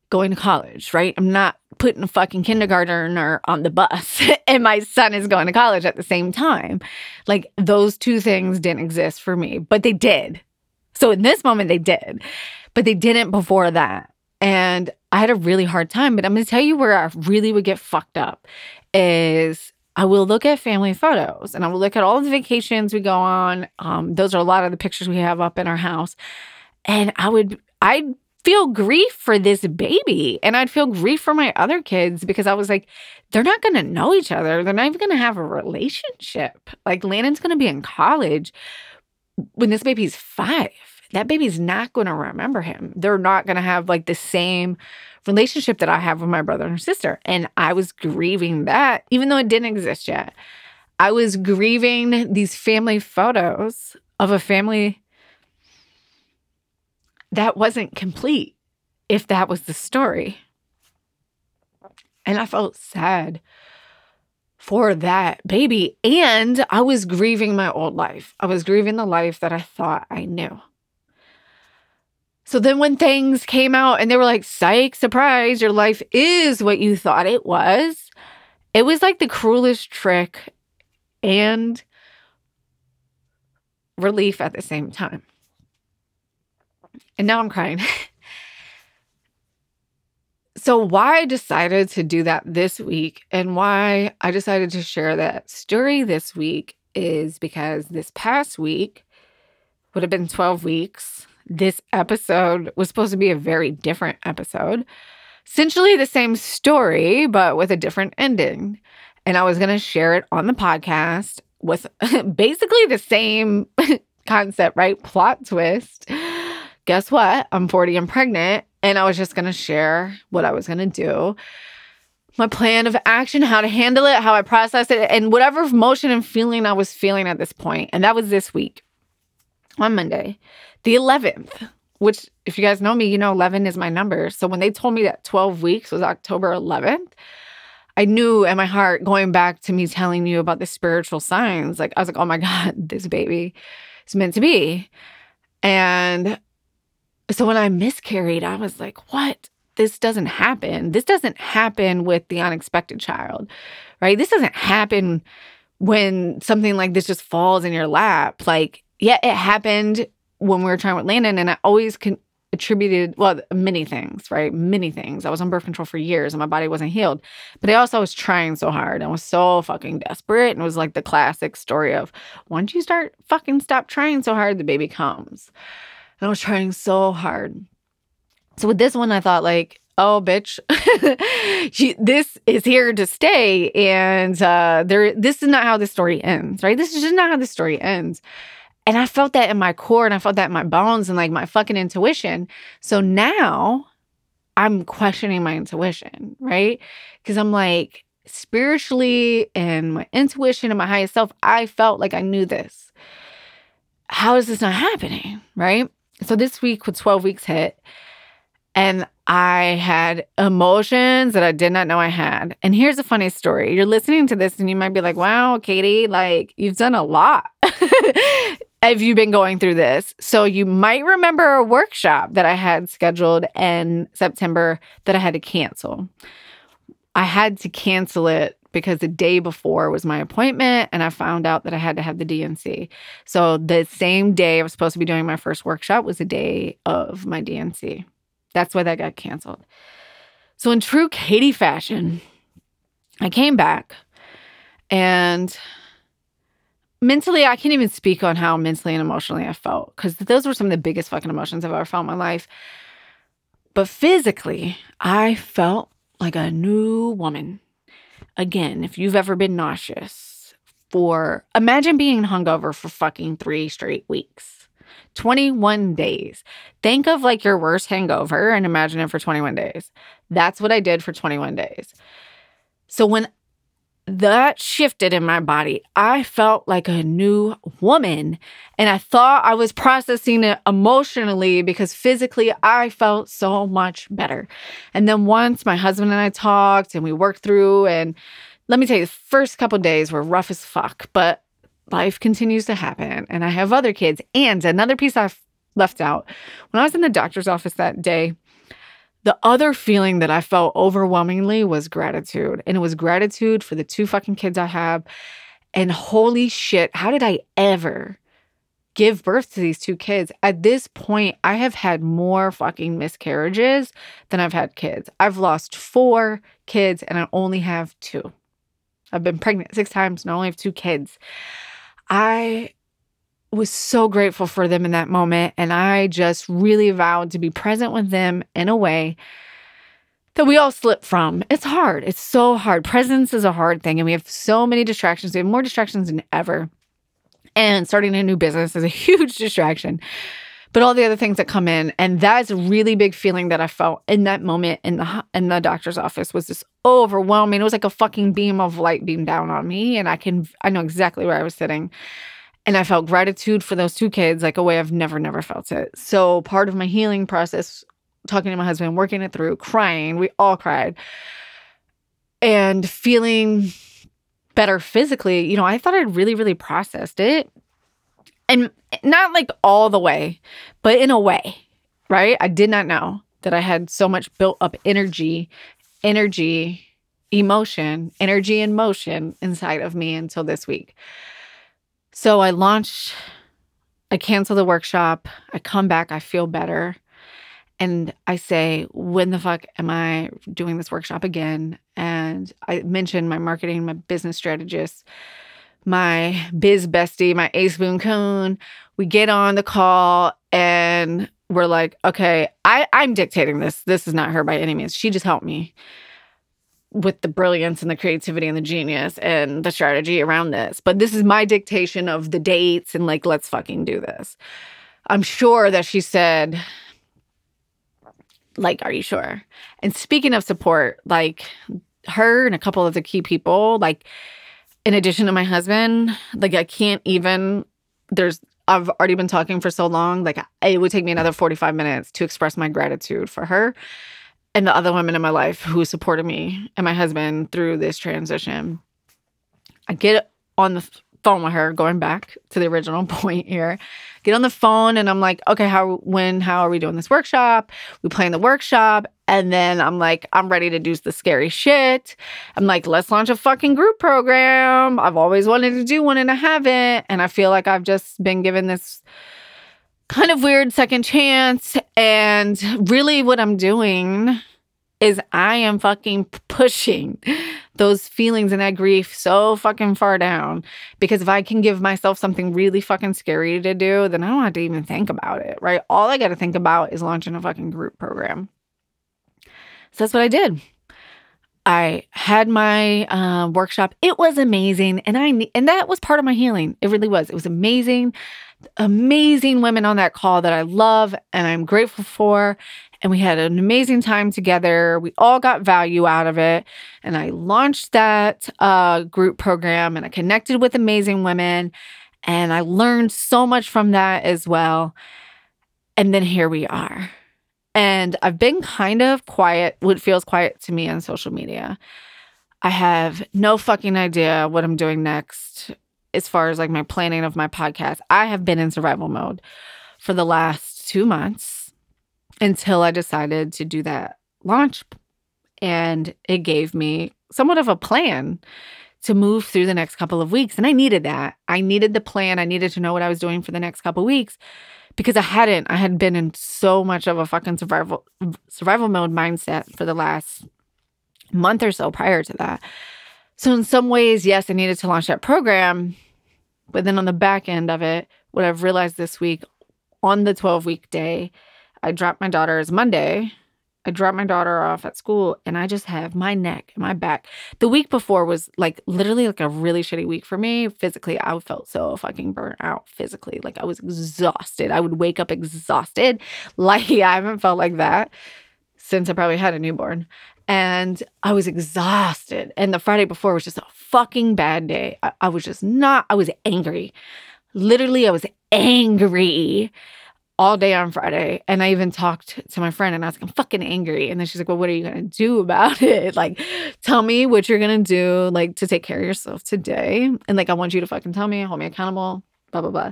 going to college, right? I'm not putting a fucking kindergartner on the bus and my son is going to college at the same time. Like those two things didn't exist for me, but they did. So in this moment, they did, but they didn't before that. And I had a really hard time, but I'm going to tell you where I really would get fucked up is I will look at family photos and I will look at all the vacations we go on. Um, those are a lot of the pictures we have up in our house. And I would, I'd feel grief for this baby and I'd feel grief for my other kids because I was like, they're not going to know each other. They're not even going to have a relationship. Like Landon's going to be in college when this baby's five that baby's not going to remember him. They're not going to have like the same relationship that I have with my brother and sister. And I was grieving that, even though it didn't exist yet. I was grieving these family photos of a family that wasn't complete, if that was the story. And I felt sad for that baby. And I was grieving my old life. I was grieving the life that I thought I knew. So then when things came out and they were like, psych, surprise, your life is what you thought it was, it was like the cruelest trick and relief at the same time. And now I'm crying. so, why I decided to do that this week and why I decided to share that story this week is because this past week would have been 12 weeks this episode was supposed to be a very different episode. Essentially the same story, but with a different ending. And I was going to share it on the podcast with basically the same concept, right? Plot twist. Guess what? I'm 40 and pregnant. And I was just going to share what I was going to do my plan of action, how to handle it, how I processed it, and whatever emotion and feeling I was feeling at this point. And that was this week on Monday the 11th. which if you guys know me, you know 11 is my number. So when they told me that 12 weeks was October 11th, I knew in my heart, going back to me telling you about the spiritual signs, like I was like, oh my God, this baby is meant to be. And so when I miscarried, I was like, what? This doesn't happen. This doesn't happen with the unexpected child, right? This doesn't happen when something like this just falls in your lap. Like, yeah, it happened when we were trying with Landon, and I always can attributed well many things right many things i was on birth control for years and my body wasn't healed but i also was trying so hard and was so fucking desperate and it was like the classic story of once you start fucking stop trying so hard the baby comes and i was trying so hard so with this one i thought like oh bitch this is here to stay and uh there this is not how the story ends right this is just not how the story ends and I felt that in my core and I felt that in my bones and like my fucking intuition. So now I'm questioning my intuition, right? Because I'm like, spiritually and my intuition and my highest self, I felt like I knew this. How is this not happening? Right. So this week with 12 weeks hit, and I had emotions that I did not know I had. And here's a funny story. You're listening to this and you might be like, wow, Katie, like you've done a lot. have you been going through this? So you might remember a workshop that I had scheduled in September that I had to cancel. I had to cancel it because the day before was my appointment and I found out that I had to have the D&C. So the same day I was supposed to be doing my first workshop was the day of my D&C. That's why that got canceled. So in true Katie fashion, I came back and mentally, I can't even speak on how mentally and emotionally I felt because those were some of the biggest fucking emotions I've ever felt in my life. But physically, I felt like a new woman. Again, if you've ever been nauseous for, imagine being hungover for fucking three straight weeks. 21 days. Think of like your worst hangover and imagine it for 21 days. That's what I did for 21 days. So when that shifted in my body. I felt like a new woman. And I thought I was processing it emotionally because physically I felt so much better. And then once my husband and I talked and we worked through, and let me tell you, the first couple days were rough as fuck, but life continues to happen. And I have other kids. And another piece I've left out when I was in the doctor's office that day, the other feeling that I felt overwhelmingly was gratitude. And it was gratitude for the two fucking kids I have. And holy shit, how did I ever give birth to these two kids? At this point, I have had more fucking miscarriages than I've had kids. I've lost four kids and I only have two. I've been pregnant six times and I only have two kids. I was so grateful for them in that moment. And I just really vowed to be present with them in a way that we all slip from. It's hard. It's so hard. Presence is a hard thing. And we have so many distractions. We have more distractions than ever. And starting a new business is a huge distraction. But all the other things that come in, and that's a really big feeling that I felt in that moment in the in the doctor's office was just overwhelming. It was like a fucking beam of light beamed down on me, and I can I know exactly where I was sitting. And I felt gratitude for those two kids like a way I've never, never felt it. So part of my healing process, talking to my husband, working it through, crying, we all cried, and feeling better physically, you know, I thought I'd really, really processed it. And not like all the way, but in a way, right? I did not know that I had so much built up energy, energy, emotion, energy and motion inside of me until this week. So I launched, I cancel the workshop. I come back, I feel better. And I say, when the fuck am I doing this workshop again? And I mentioned my marketing, my business strategist, my biz bestie, my ace boon coon. We get on the call and we're like, okay, I, I'm dictating this. This is not her by any means. She just helped me with the brilliance and the creativity and the genius and the strategy around this. But this is my dictation of the dates and like, let's fucking do this. I'm sure that she said, like, are you sure? And speaking of support, like her and a couple of the key people, like, in addition to my husband, like, I can't even, there's I've already been talking for so long. Like it would take me another 45 minutes to express my gratitude for her and the other women in my life who supported me and my husband through this transition. I get on the phone with her, going back to the original point here. Get on the phone and I'm like, okay, how, when, how are we doing this workshop? We plan the workshop. And then I'm like, I'm ready to do the scary shit. I'm like, let's launch a fucking group program. I've always wanted to do one and I haven't. And I feel like I've just been given this kind of weird second chance. And really, what I'm doing is I am fucking pushing those feelings and that grief so fucking far down. Because if I can give myself something really fucking scary to do, then I don't have to even think about it, right? All I got to think about is launching a fucking group program. So that's what I did. I had my uh, workshop. It was amazing, and I and that was part of my healing. It really was. It was amazing, amazing women on that call that I love and I'm grateful for and we had an amazing time together. We all got value out of it. And I launched that uh, group program and I connected with amazing women. And I learned so much from that as well. And then here we are. And I've been kind of quiet, what feels quiet to me on social media. I have no fucking idea what I'm doing next as far as like my planning of my podcast. I have been in survival mode for the last two months until I decided to do that launch. And it gave me somewhat of a plan to move through the next couple of weeks. And I needed that. I needed the plan. I needed to know what I was doing for the next couple of weeks because I hadn't. I had been in so much of a fucking survival survival mode mindset for the last month or so prior to that. So in some ways, yes, I needed to launch that program. But then on the back end of it, what I've realized this week on the 12 week day I dropped my daughter's Monday. I dropped my daughter off at school and I just have my neck and my back. The week before was like literally like a really shitty week for me. Physically, I felt so fucking burnt out physically. Like I was exhausted. I would wake up exhausted. Like I haven't felt like that since I probably had a newborn. And I was exhausted. And the Friday before was just a fucking bad day. I, I was just not, I was angry. Literally, I was angry all day on Friday. And I even talked to my friend and I was like, I'm fucking angry. And then she's like, Well, what are you going to do about it? Like, tell me what you're going to do, like, to take care of yourself today. And like, I want you to fucking tell me, hold me accountable, blah, blah, blah.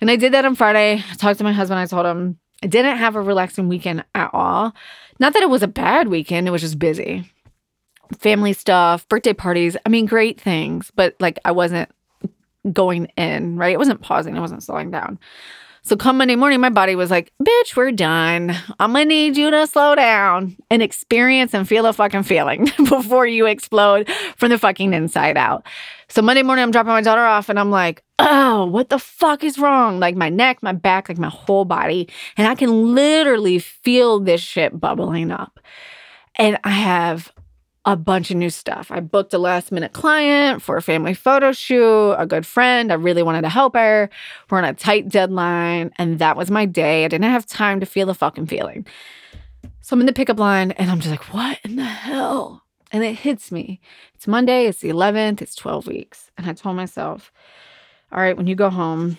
And I did that on Friday. I talked to my husband. I told him I didn't have a relaxing weekend at all. Not that it was a bad weekend, it was just busy. Family stuff, birthday parties. I mean, great things, but like, I wasn't going in, right? It wasn't pausing, it wasn't slowing down. So come Monday morning, my body was like, bitch, we're done. I'm gonna need you to slow down and experience and feel a fucking feeling before you explode from the fucking inside out. So Monday morning, I'm dropping my daughter off and I'm like, oh, what the fuck is wrong? Like my neck, my back, like my whole body. And I can literally feel this shit bubbling up. And I have a bunch of new stuff. I booked a last minute client for a family photo shoot, a good friend. I really wanted to help her. We're on a tight deadline, and that was my day. I didn't have time to feel the fucking feeling. So I'm in the pickup line, and I'm just like, what in the hell? And it hits me. It's Monday, it's the 11th, it's 12 weeks. And I told myself, all right, when you go home,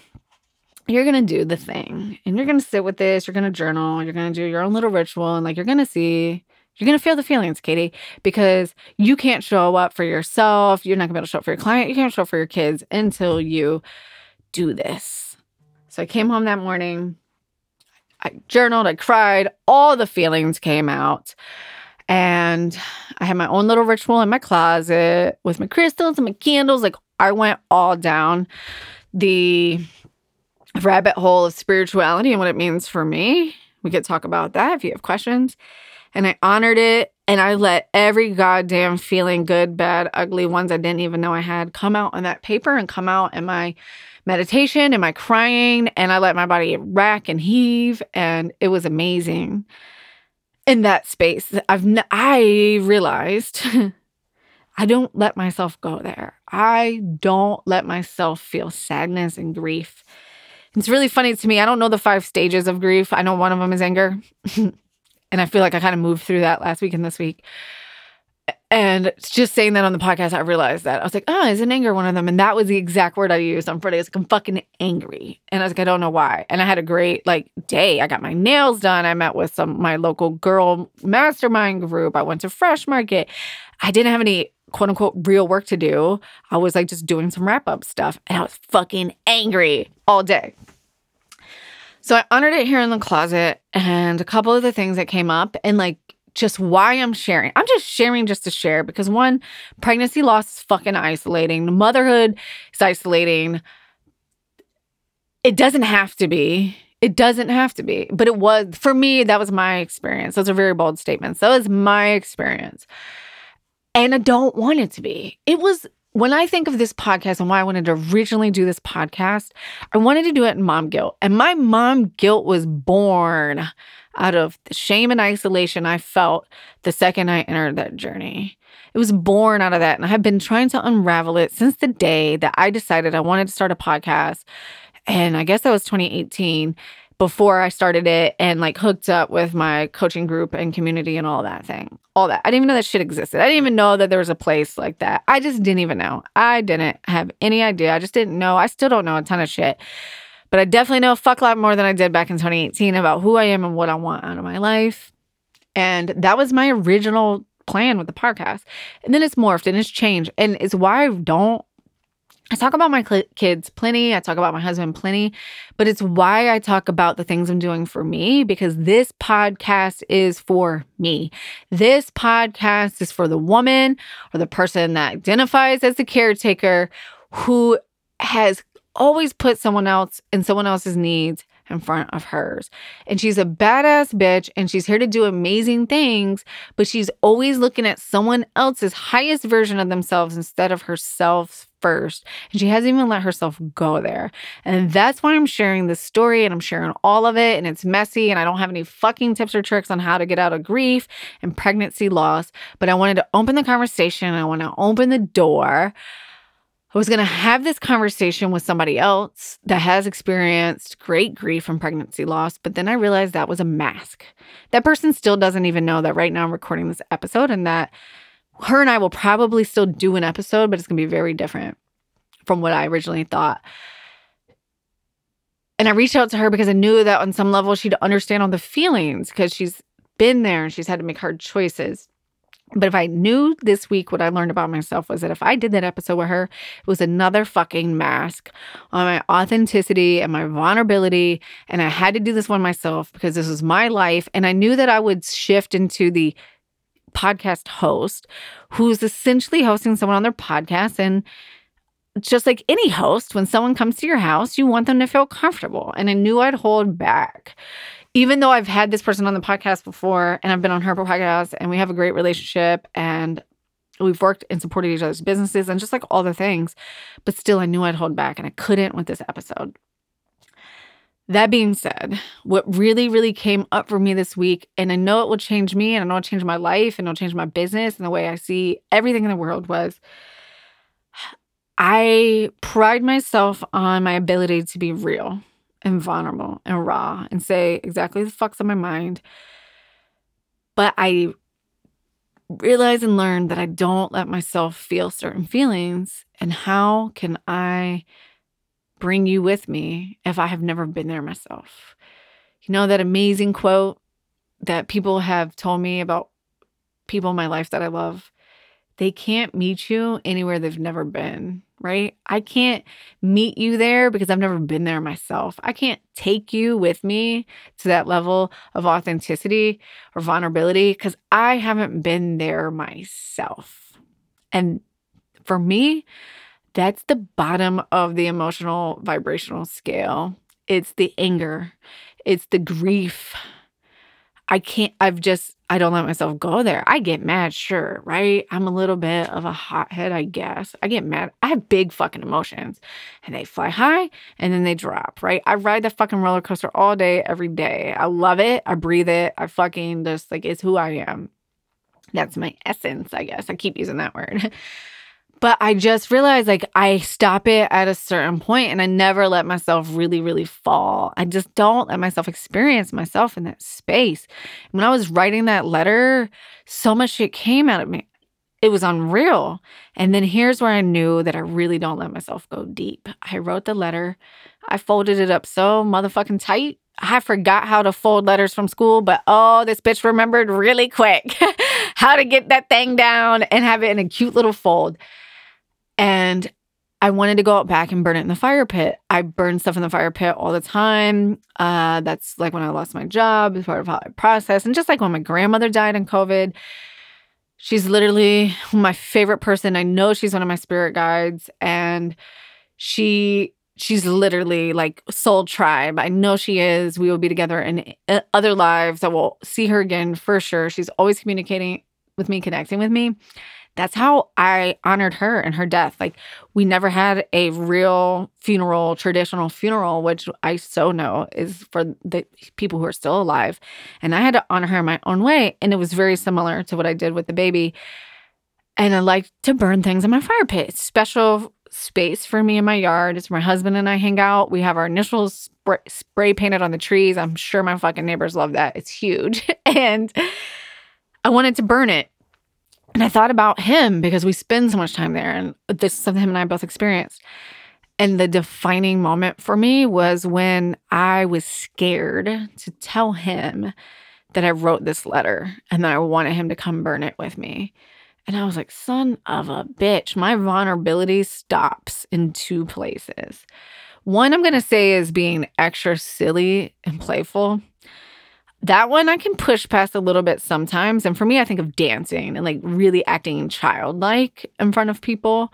you're going to do the thing and you're going to sit with this. You're going to journal. You're going to do your own little ritual. And like, you're going to see you're going to feel the feelings, Katie, because you can't show up for yourself. You're not going to be able to show up for your client. You can't show up for your kids until you do this. So I came home that morning. I journaled, I cried, all the feelings came out. And I had my own little ritual in my closet with my crystals and my candles. Like I went all down the rabbit hole of spirituality and what it means for me. We could talk about that if you have questions and I honored it and I let every goddamn feeling, good, bad, ugly ones I didn't even know I had, come out on that paper and come out in my meditation and my crying. And I let my body rack and heave. And it was amazing in that space. I've, n- I realized I don't let myself go there. I don't let myself feel sadness and grief. It's really funny to me. I don't know the five stages of grief. I know one of them is anger. And I feel like I kind of moved through that last week and this week. And just saying that on the podcast, I realized that. I was like, oh, isn't anger one of them? And that was the exact word I used on Friday. I was like, I'm fucking angry. And I was like, I don't know why. And I had a great like day. I got my nails done. I met with some my local girl mastermind group. I went to Fresh Market. I didn't have any quote unquote real work to do. I was like just doing some wrap up stuff. And I was fucking angry all day. So I honored it here in the closet and a couple of the things that came up and like just why I'm sharing. I'm just sharing just to share because one, pregnancy loss is fucking isolating. Motherhood is isolating. It doesn't have to be. It doesn't have to be, but it was for me. That was my experience. Those are very bold statements. That was my experience. And I don't want it to be. It was when I think of this podcast and why I wanted to originally do this podcast, I wanted to do it in mom guilt. And my mom guilt was born out of the shame and isolation I felt the second I entered that journey. It was born out of that. And I have been trying to unravel it since the day that I decided I wanted to start a podcast. And I guess that was 2018 before I started it and like hooked up with my coaching group and community and all that thing. All that. I didn't even know that shit existed. I didn't even know that there was a place like that. I just didn't even know. I didn't have any idea. I just didn't know. I still don't know a ton of shit. But I definitely know a fuck lot more than I did back in 2018 about who I am and what I want out of my life. And that was my original plan with the podcast. And then it's morphed and it's changed. And it's why I don't I talk about my kids plenty. I talk about my husband plenty, but it's why I talk about the things I'm doing for me because this podcast is for me. This podcast is for the woman or the person that identifies as the caretaker who has always put someone else and someone else's needs in front of hers. And she's a badass bitch and she's here to do amazing things, but she's always looking at someone else's highest version of themselves instead of herself first. And she hasn't even let herself go there. And that's why I'm sharing this story and I'm sharing all of it. And it's messy and I don't have any fucking tips or tricks on how to get out of grief and pregnancy loss. But I wanted to open the conversation. I want to open the door I was going to have this conversation with somebody else that has experienced great grief from pregnancy loss, but then I realized that was a mask. That person still doesn't even know that right now I'm recording this episode and that her and I will probably still do an episode, but it's going to be very different from what I originally thought. And I reached out to her because I knew that on some level she'd understand all the feelings because she's been there and she's had to make hard choices. But if I knew this week what I learned about myself was that if I did that episode with her, it was another fucking mask on my authenticity and my vulnerability. And I had to do this one myself because this was my life. And I knew that I would shift into the podcast host who's essentially hosting someone on their podcast. And just like any host, when someone comes to your house, you want them to feel comfortable. And I knew I'd hold back even though I've had this person on the podcast before and I've been on her podcast and we have a great relationship and we've worked and supported each other's businesses and just like all the things, but still I knew I'd hold back and I couldn't with this episode. That being said, what really, really came up for me this week, and I know it will change me and I know it'll change my life and it'll change my business and the way I see everything in the world was I pride myself on my ability to be real and vulnerable and raw and say exactly the fuck's on my mind. But I realize and learn that I don't let myself feel certain feelings. And how can I bring you with me if I have never been there myself? You know, that amazing quote that people have told me about people in my life that I love they can't meet you anywhere they've never been right? I can't meet you there because I've never been there myself. I can't take you with me to that level of authenticity or vulnerability because I haven't been there myself. And for me, that's the bottom of the emotional vibrational scale. It's the anger, it's the grief. I can't, I've just, I don't let myself go there. I get mad, sure, right? I'm a little bit of a hothead, I guess. I get mad. I have big fucking emotions and they fly high and then they drop, right? I ride the fucking roller coaster all day, every day. I love it. I breathe it. I fucking just like, it's who I am. That's my essence, I guess. I keep using that word. But I just realized like I stop it at a certain point and I never let myself really, really fall. I just don't let myself experience myself in that space. When I was writing that letter, so much shit came out of me. it was unreal. And then here's where I knew that I really don't let myself go deep. I wrote the letter. I folded it up so motherfucking tight. I forgot how to fold letters from school, but oh, this bitch remembered really quick how to get that thing down and have it in a cute little fold. And I wanted to go out back and burn it in the fire pit. I burn stuff in the fire pit all the time. Uh, that's like when I lost my job, it's part of how I process. And just like when my grandmother died in COVID, she's literally my favorite person. I know she's one of my spirit guides. And she she's literally like soul tribe. I know she is. We will be together in uh, other lives. I will see her again for sure. She's always communicating with me, connecting with me that's how I honored her and her death. Like we never had a real funeral, traditional funeral, which I so know is for the people who are still alive. And I had to honor her in my own way. And it was very similar to what I did with the baby. And I like to burn things in my fire pit. It's special space for me in my yard. It's where my husband and I hang out. We have our initials spray, spray painted on the trees. I'm sure my fucking neighbors love that. It's huge. and I wanted to burn it and I thought about him because we spend so much time there. And this is something him and I both experienced. And the defining moment for me was when I was scared to tell him that I wrote this letter and that I wanted him to come burn it with me. And I was like, son of a bitch, my vulnerability stops in two places. One, I'm going to say is being extra silly and playful that one I can push past a little bit sometimes. And for me, I think of dancing and like really acting childlike in front of people.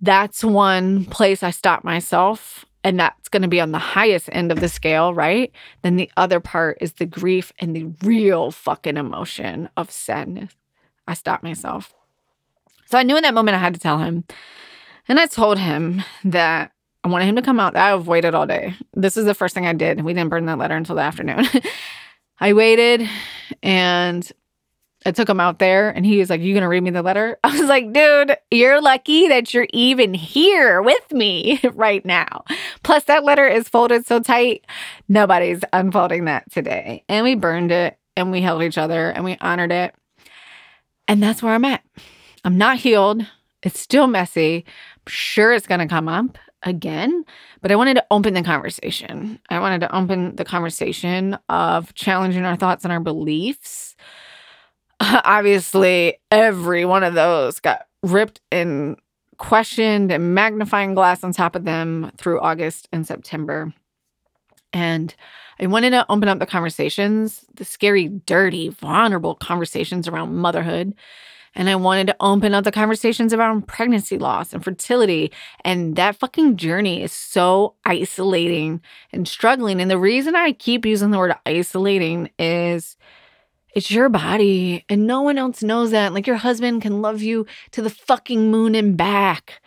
That's one place I stop myself. And that's going to be on the highest end of the scale, right? Then the other part is the grief and the real fucking emotion of sadness. I stop myself. So I knew in that moment I had to tell him. And I told him that I wanted him to come out. I avoided all day. This is the first thing I did. We didn't burn that letter until the afternoon. I waited and I took him out there and he was like, You gonna read me the letter? I was like, Dude, you're lucky that you're even here with me right now. Plus, that letter is folded so tight, nobody's unfolding that today. And we burned it and we held each other and we honored it. And that's where I'm at. I'm not healed. It's still messy. I'm sure it's gonna come up again, but I wanted to open the conversation. I wanted to open the conversation of challenging our thoughts and our beliefs. Obviously, every one of those got ripped and questioned and magnifying glass on top of them through August and September. And I wanted to open up the conversations, the scary, dirty, vulnerable conversations around motherhood and I wanted to open up the conversations around pregnancy loss and fertility. And that fucking journey is so isolating and struggling. And the reason I keep using the word isolating is it's your body and no one else knows that. Like your husband can love you to the fucking moon and back,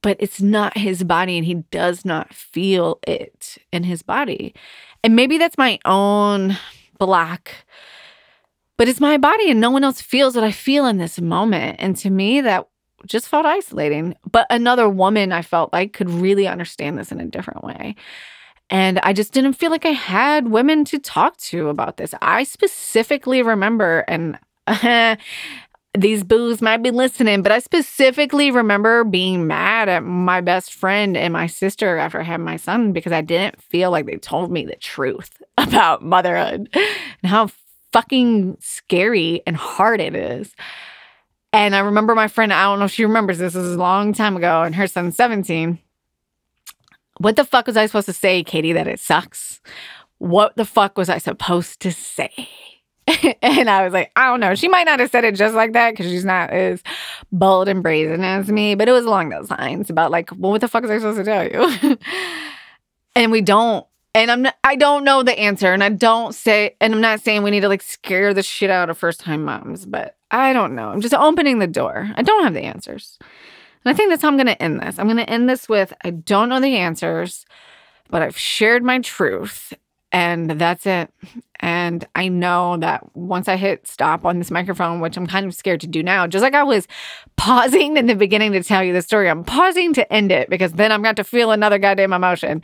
but it's not his body and he does not feel it in his body. And maybe that's my own black but it's my body and no one else feels what I feel in this moment. And to me, that just felt isolating. But another woman I felt like could really understand this in a different way. And I just didn't feel like I had women to talk to about this. I specifically remember, and these boos might be listening, but I specifically remember being mad at my best friend and my sister after I had my son because I didn't feel like they told me the truth about motherhood and how fucking scary and hard it is. And I remember my friend, I don't know if she remembers this, this is a long time ago, and her son's 17. What the fuck was I supposed to say, Katie, that it sucks? What the fuck was I supposed to say? and I was like, I don't know. She might not have said it just like that because she's not as bold and brazen as me, but it was along those lines about like, well, what the fuck was I supposed to tell you? and we don't and I'm not, I don't know the answer, and I don't say, and I'm not saying we need to like scare the shit out of first time moms, but I don't know. I'm just opening the door. I don't have the answers. And I think that's how I'm going to end this. I'm going to end this with I don't know the answers, but I've shared my truth, and that's it. And I know that once I hit stop on this microphone, which I'm kind of scared to do now, just like I was pausing in the beginning to tell you the story, I'm pausing to end it because then I'm going to feel another goddamn emotion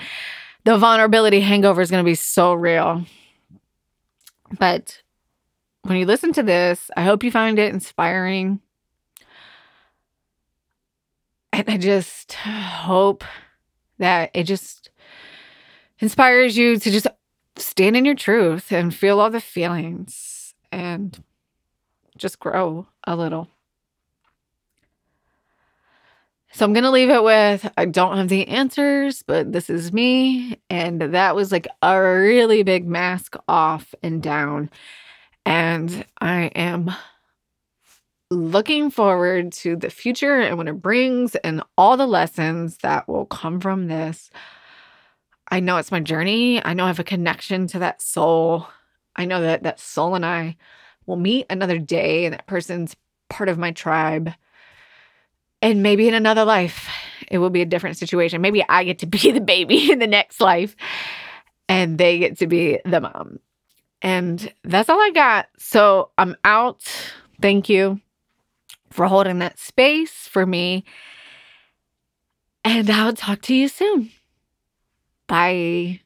the vulnerability hangover is going to be so real. But when you listen to this, I hope you find it inspiring. And I just hope that it just inspires you to just stand in your truth and feel all the feelings and just grow a little. So I'm going to leave it with I don't have the answers, but this is me. And that was like a really big mask off and down. And I am looking forward to the future and what it brings and all the lessons that will come from this. I know it's my journey. I know I have a connection to that soul. I know that that soul and I will meet another day, and that person's part of my tribe. And maybe in another life, it will be a different situation. Maybe I get to be the baby in the next life, and they get to be the mom. And that's all I got. So I'm out. Thank you for holding that space for me. And I'll talk to you soon. Bye.